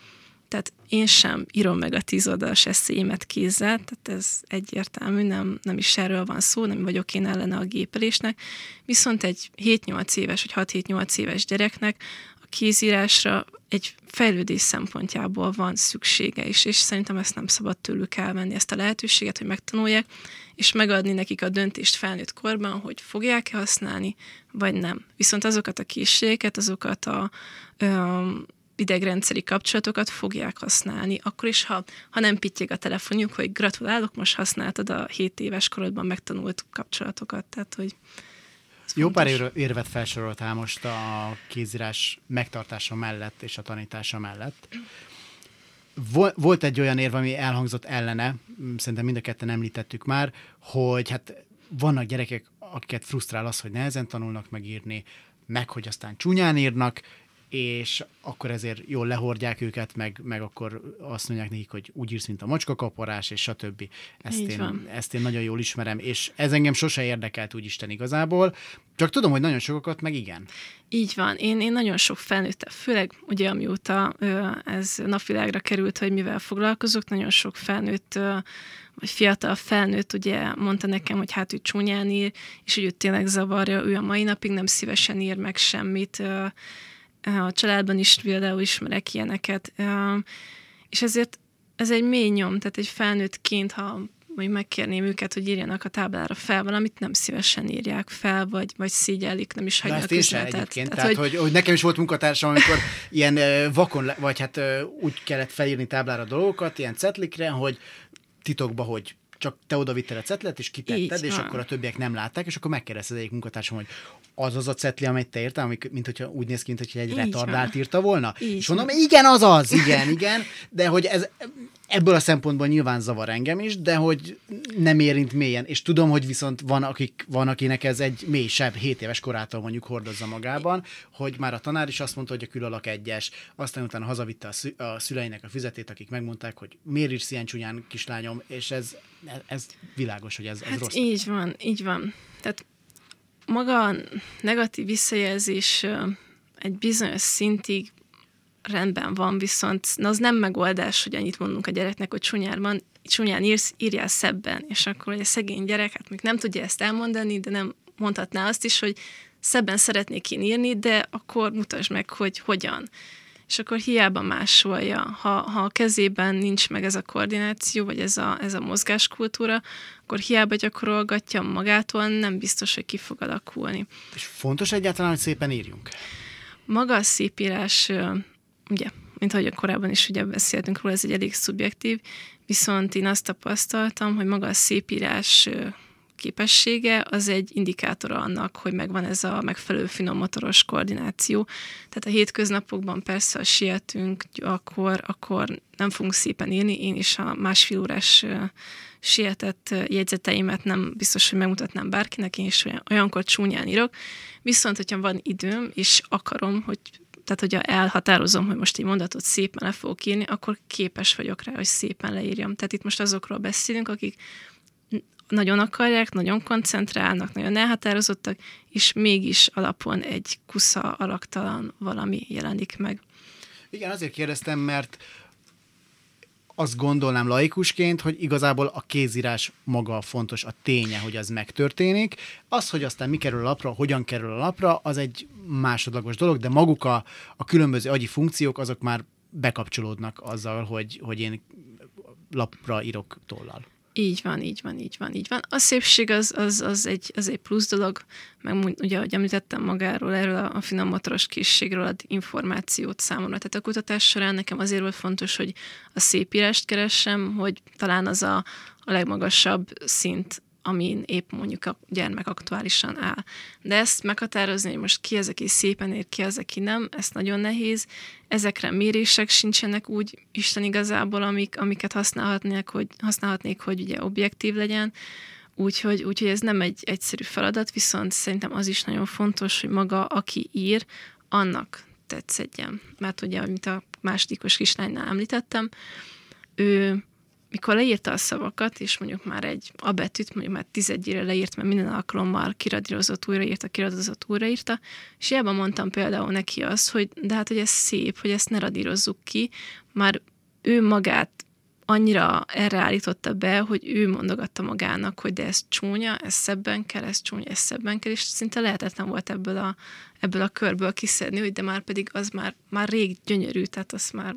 Tehát én sem írom meg a tíz oldalas eszéimet kézzel, tehát ez egyértelmű, nem, nem is erről van szó, nem vagyok én ellene a gépelésnek, viszont egy 7-8 éves vagy 6-7-8 éves gyereknek a kézírásra egy fejlődés szempontjából van szüksége is, és szerintem ezt nem szabad tőlük elvenni, ezt a lehetőséget, hogy megtanulják, és megadni nekik a döntést felnőtt korban, hogy fogják-e használni, vagy nem. Viszont azokat a készségeket, azokat a ö, idegrendszeri kapcsolatokat fogják használni. Akkor is, ha, ha nem pittyeg a telefonjuk, hogy gratulálok, most használtad a 7 éves korodban megtanult kapcsolatokat. Tehát, hogy jó pár érvet felsoroltál most a kézírás megtartása mellett és a tanítása mellett. Volt egy olyan érv, ami elhangzott ellene, szerintem mind a ketten említettük már, hogy hát vannak gyerekek, akiket frusztrál az, hogy nehezen tanulnak megírni, meg hogy aztán csúnyán írnak, és akkor ezért jól lehordják őket, meg, meg akkor azt mondják nekik, hogy úgy írsz, mint a macskakaparás, és stb. Ezt én, ezt én nagyon jól ismerem, és ez engem sose érdekelt úgy Isten igazából, csak tudom, hogy nagyon sokakat meg igen. Így van. Én, én nagyon sok felnőtt, főleg ugye amióta ez napvilágra került, hogy mivel foglalkozok, nagyon sok felnőtt vagy fiatal felnőtt ugye mondta nekem, hogy hát ő csúnyán ír, és hogy ő tényleg zavarja, ő a mai napig nem szívesen ír meg semmit, a családban is például ismerek ilyeneket, és ezért ez egy mély nyom, tehát egy felnőttként, ha mondjuk megkérném őket, hogy írjanak a táblára fel valamit, nem szívesen írják fel, vagy, vagy szígyelik, nem is De hagynak sem üzletet. egyébként. Tehát, tehát hogy... Hogy, nekem is volt munkatársam, amikor ilyen vakon, vagy hát úgy kellett felírni táblára dolgokat, ilyen cetlikre, hogy titokba, hogy csak te oda vitted a cetlet, és kitetted, Így és van. akkor a többiek nem látták, és akkor megkérdezte az egyik munkatársam, hogy az az a cetli, amit te írtál, amik, mint hogyha úgy néz ki, mint hogyha egy Így retardált van. írta volna. Így és mondom, van. igen, az az, igen, igen, de hogy ez ebből a szempontból nyilván zavar engem is, de hogy nem érint mélyen. És tudom, hogy viszont van, akik, van akinek ez egy mélysebb, 7 éves korától mondjuk hordozza magában, hogy már a tanár is azt mondta, hogy a külalak egyes, aztán utána hazavitte a, szü- a szüleinek a füzetét, akik megmondták, hogy miért írsz ilyen csúnyán, kislányom, és ez, ez világos, hogy ez, ez Hát rossz. így van, így van. Tehát maga a negatív visszajelzés egy bizonyos szintig rendben van, viszont na, az nem megoldás, hogy annyit mondunk a gyereknek, hogy csúnyán csúnyán írsz, írjál szebben, és akkor egy szegény gyerek, hát még nem tudja ezt elmondani, de nem mondhatná azt is, hogy szebben szeretnék én írni, de akkor mutasd meg, hogy hogyan. És akkor hiába másolja. Ha, ha a kezében nincs meg ez a koordináció, vagy ez a, ez a mozgáskultúra, akkor hiába gyakorolgatja magától, nem biztos, hogy ki fog alakulni. És fontos egyáltalán, hogy szépen írjunk. Maga a szépírás, ugye, mint ahogy korábban is ugye beszéltünk róla, ez egy elég szubjektív, viszont én azt tapasztaltam, hogy maga a szépírás képessége az egy indikátora annak, hogy megvan ez a megfelelő finom motoros koordináció. Tehát a hétköznapokban persze, ha sietünk, akkor, akkor nem fogunk szépen írni. Én is a másfél órás sietett jegyzeteimet nem biztos, hogy megmutatnám bárkinek, én is olyan, olyankor csúnyán írok. Viszont, hogyha van időm, és akarom, hogy tehát, hogyha elhatározom, hogy most egy mondatot szépen le fogok írni, akkor képes vagyok rá, hogy szépen leírjam. Tehát itt most azokról beszélünk, akik nagyon akarják, nagyon koncentrálnak, nagyon elhatározottak, és mégis alapon egy kusza alaktalan valami jelenik meg. Igen, azért kérdeztem, mert azt gondolnám laikusként, hogy igazából a kézírás maga fontos, a ténye, hogy az megtörténik. Az, hogy aztán mi kerül a lapra, hogyan kerül a lapra, az egy másodlagos dolog, de maguk a, a különböző agyi funkciók, azok már bekapcsolódnak azzal, hogy, hogy én lapra írok tollal. Így van, így van, így van, így van. A szépség az, az, az, egy, az egy plusz dolog, meg ugye, ahogy említettem magáról, erről a, a finom motoros készségről ad információt számomra. Tehát a kutatás során nekem azért volt fontos, hogy a szépírást keressem, hogy talán az a, a legmagasabb szint, amin épp mondjuk a gyermek aktuálisan áll. De ezt meghatározni, hogy most ki az, aki szépen ér, ki az, aki nem, ez nagyon nehéz. Ezekre mérések sincsenek úgy Isten igazából, amik, amiket használhatnék, hogy, használhatnék, hogy ugye objektív legyen. Úgyhogy, úgyhogy ez nem egy egyszerű feladat, viszont szerintem az is nagyon fontos, hogy maga, aki ír, annak tetszedjen. Mert ugye, amit a másodikos kislánynál említettem, ő mikor leírta a szavakat, és mondjuk már egy a betűt, mondjuk már tizedjére leírt, mert minden alkalommal kiradírozott, újraírta, kiradírozott, újraírta, és hiába mondtam például neki azt, hogy de hát, hogy ez szép, hogy ezt ne radírozzuk ki, már ő magát annyira erre állította be, hogy ő mondogatta magának, hogy de ez csúnya, ez szebben kell, ez csúnya, ez szebben kell, és szinte lehetetlen volt ebből a, ebből a körből kiszedni, hogy de már pedig az már, már rég gyönyörű, tehát az már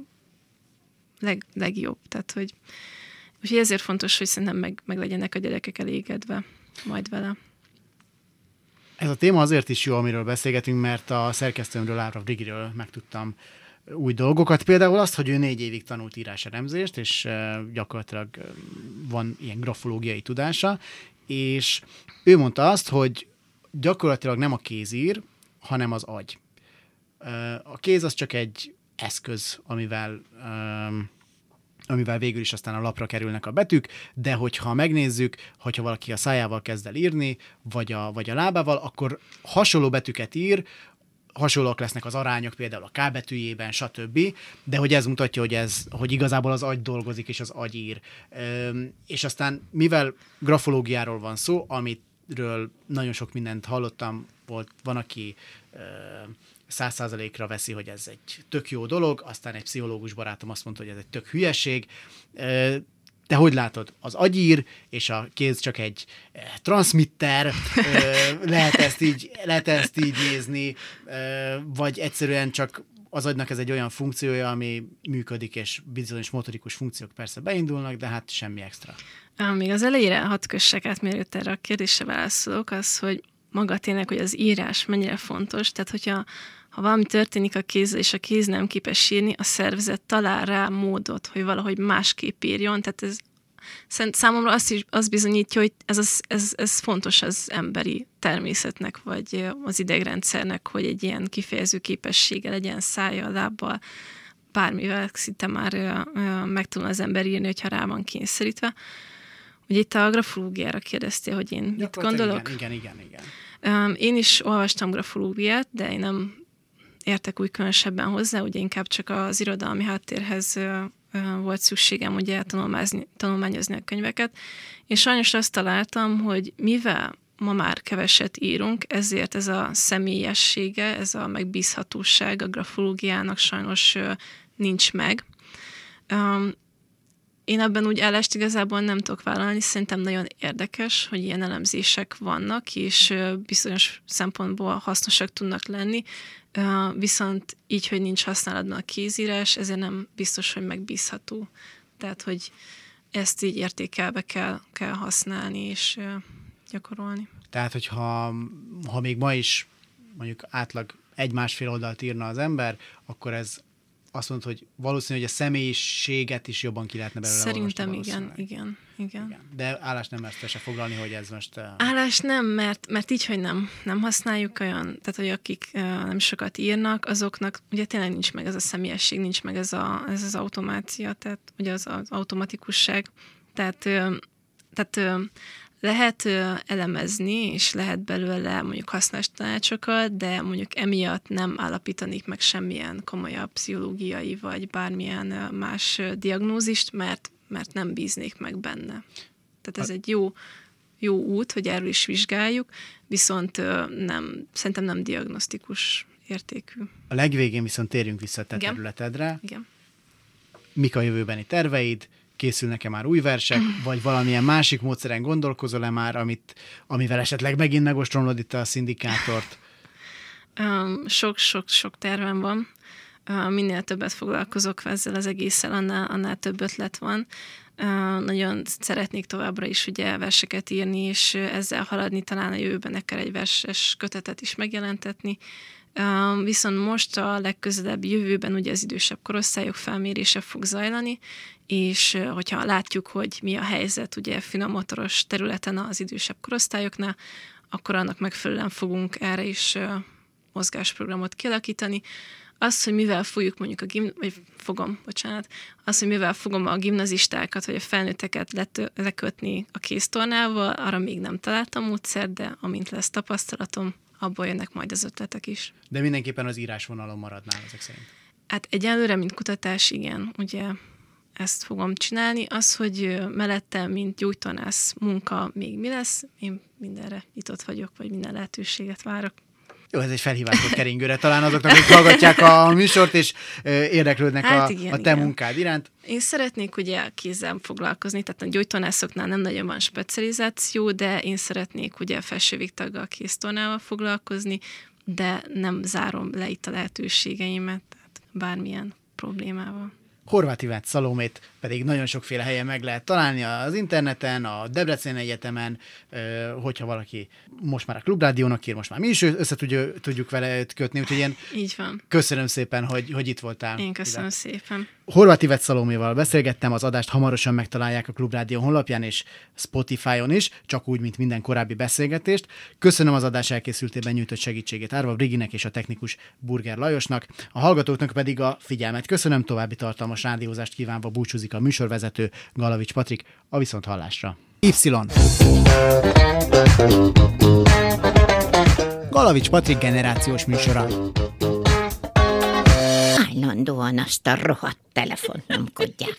leg, legjobb. Tehát, hogy Úgyhogy ezért fontos, hogy szerintem meg, meg legyenek a gyerekek elégedve majd vele. Ez a téma azért is jó, amiről beszélgetünk, mert a szerkesztőmről, Ára Brigiről megtudtam új dolgokat. Például azt, hogy ő négy évig tanult íráselemzést, és gyakorlatilag van ilyen grafológiai tudása, és ő mondta azt, hogy gyakorlatilag nem a kéz ír, hanem az agy. A kéz az csak egy eszköz, amivel amivel végül is aztán a lapra kerülnek a betűk, de hogyha megnézzük, hogyha valaki a szájával kezd el írni, vagy a, vagy a lábával, akkor hasonló betűket ír, hasonlóak lesznek az arányok például a K betűjében, stb. De hogy ez mutatja, hogy, ez, hogy igazából az agy dolgozik, és az agy ír. Üm, és aztán, mivel grafológiáról van szó, amitről nagyon sok mindent hallottam, volt, van, aki száz százalékra veszi, hogy ez egy tök jó dolog, aztán egy pszichológus barátom azt mondta, hogy ez egy tök hülyeség. Te hogy látod? Az agyír és a kéz csak egy transmitter, lehet ezt így, lehet ezt így nézni, vagy egyszerűen csak az agynak ez egy olyan funkciója, ami működik, és bizonyos motorikus funkciók persze beindulnak, de hát semmi extra. Még az elejére hat kössek át, mielőtt erre a kérdésre válaszolok, az, hogy maga tényleg, hogy az írás mennyire fontos, tehát hogyha ha valami történik a kézzel, és a kéz nem képes írni, a szervezet talál rá módot, hogy valahogy másképp írjon, tehát ez számomra azt is az bizonyítja, hogy ez, az, ez, ez fontos az emberi természetnek, vagy az idegrendszernek, hogy egy ilyen kifejező képessége legyen szája, lábbal, bármivel szinte már meg tudna az ember írni, hogyha rá van kényszerítve. Ugye itt a grafológiára kérdeztél, hogy én mit gondolok. Igen, igen, igen, igen. Én is olvastam grafológiát, de én nem értek úgy különösebben hozzá, ugye inkább csak az irodalmi háttérhez volt szükségem ugye tanulmányozni, a könyveket, és sajnos azt találtam, hogy mivel ma már keveset írunk, ezért ez a személyessége, ez a megbízhatóság a grafológiának sajnos nincs meg. Én ebben úgy állást igazából nem tudok vállalni, szerintem nagyon érdekes, hogy ilyen elemzések vannak, és bizonyos szempontból hasznosak tudnak lenni, viszont így, hogy nincs használatban a kézírás, ezért nem biztos, hogy megbízható. Tehát, hogy ezt így értékelve kell, kell használni és gyakorolni. Tehát, hogyha ha még ma is mondjuk átlag egy-másfél oldalt írna az ember, akkor ez azt mondod, hogy valószínű, hogy a személyiséget is jobban ki lehetne belőle Szerintem igen, igen, igen, igen. De állás nem ezt se foglalni, hogy ez most... Uh... Állás nem, mert, mert így, hogy nem, nem használjuk olyan, tehát hogy akik uh, nem sokat írnak, azoknak ugye tényleg nincs meg ez a személyesség, nincs meg ez, a, ez az automácia, tehát ugye az, az automatikusság. Tehát, uh, tehát lehet elemezni, és lehet belőle mondjuk hasznos tanácsokat, de mondjuk emiatt nem állapítanék meg semmilyen komolyabb pszichológiai vagy bármilyen más diagnózist, mert, mert nem bíznék meg benne. Tehát ez egy jó, jó út, hogy erről is vizsgáljuk, viszont nem, szerintem nem diagnosztikus értékű. A legvégén viszont térjünk vissza a te Igen. területedre. Igen. Mik a jövőbeni terveid? Készülnek-e már új versek, vagy valamilyen másik módszeren gondolkozol-e már, amit, amivel esetleg megint megostromlod itt a szindikátort? Sok-sok-sok tervem van. Minél többet foglalkozok ezzel az egésszel, annál, annál több ötlet van. Nagyon szeretnék továbbra is ugye verseket írni, és ezzel haladni, talán a jövőben akár egy verses kötetet is megjelentetni. Viszont most a legközelebb jövőben ugye az idősebb korosztályok felmérése fog zajlani, és hogyha látjuk, hogy mi a helyzet ugye motoros területen az idősebb korosztályoknál, akkor annak megfelelően fogunk erre is mozgásprogramot kialakítani. Az, hogy mivel fogjuk mondjuk a gim, vagy fogom, bocsánat, az, hogy mivel fogom a gimnazistákat, vagy a felnőtteket let, lekötni a kéztornával, arra még nem találtam módszer, de amint lesz tapasztalatom, abból jönnek majd az ötletek is. De mindenképpen az írásvonalon maradnál ezek szerint. Hát egyelőre, mint kutatás, igen. Ugye ezt fogom csinálni. Az, hogy mellettem, mint gyújtanász munka még mi lesz, én mindenre nyitott vagyok, vagy minden lehetőséget várok. Jó, ez egy felhívás volt keringőre. Talán azoknak, akik hallgatják a műsort, és érdeklődnek hát igen, a, a te igen. munkád iránt. Én szeretnék ugye kézzel foglalkozni, tehát a gyógytornászoknál nem nagyon van specializáció, de én szeretnék ugye felsővégtaggal kéztornával foglalkozni, de nem zárom le itt a lehetőségeimet, tehát bármilyen problémával. Horváth Ivát Szalomét pedig nagyon sokféle helyen meg lehet találni az interneten, a Debrecen Egyetemen, hogyha valaki most már a Klubrádiónak ír, most már mi is össze tudjuk, tudjuk vele kötni, úgyhogy én Így van. köszönöm szépen, hogy, hogy itt voltál. Én köszönöm ide. szépen. Horváth Ivett Szaloméval beszélgettem, az adást hamarosan megtalálják a Klubrádió honlapján és Spotify-on is, csak úgy, mint minden korábbi beszélgetést. Köszönöm az adás elkészültében nyújtott segítségét Árva Briginek és a technikus Burger Lajosnak, a hallgatóknak pedig a figyelmet. Köszönöm, további tartalmas rádiózást kívánva búcsúzik a műsorvezető Galavics Patrik, a viszont hallásra. Y. Galavics Patrik generációs műsora. Állandóan azt a rohadt telefont nyomkodják.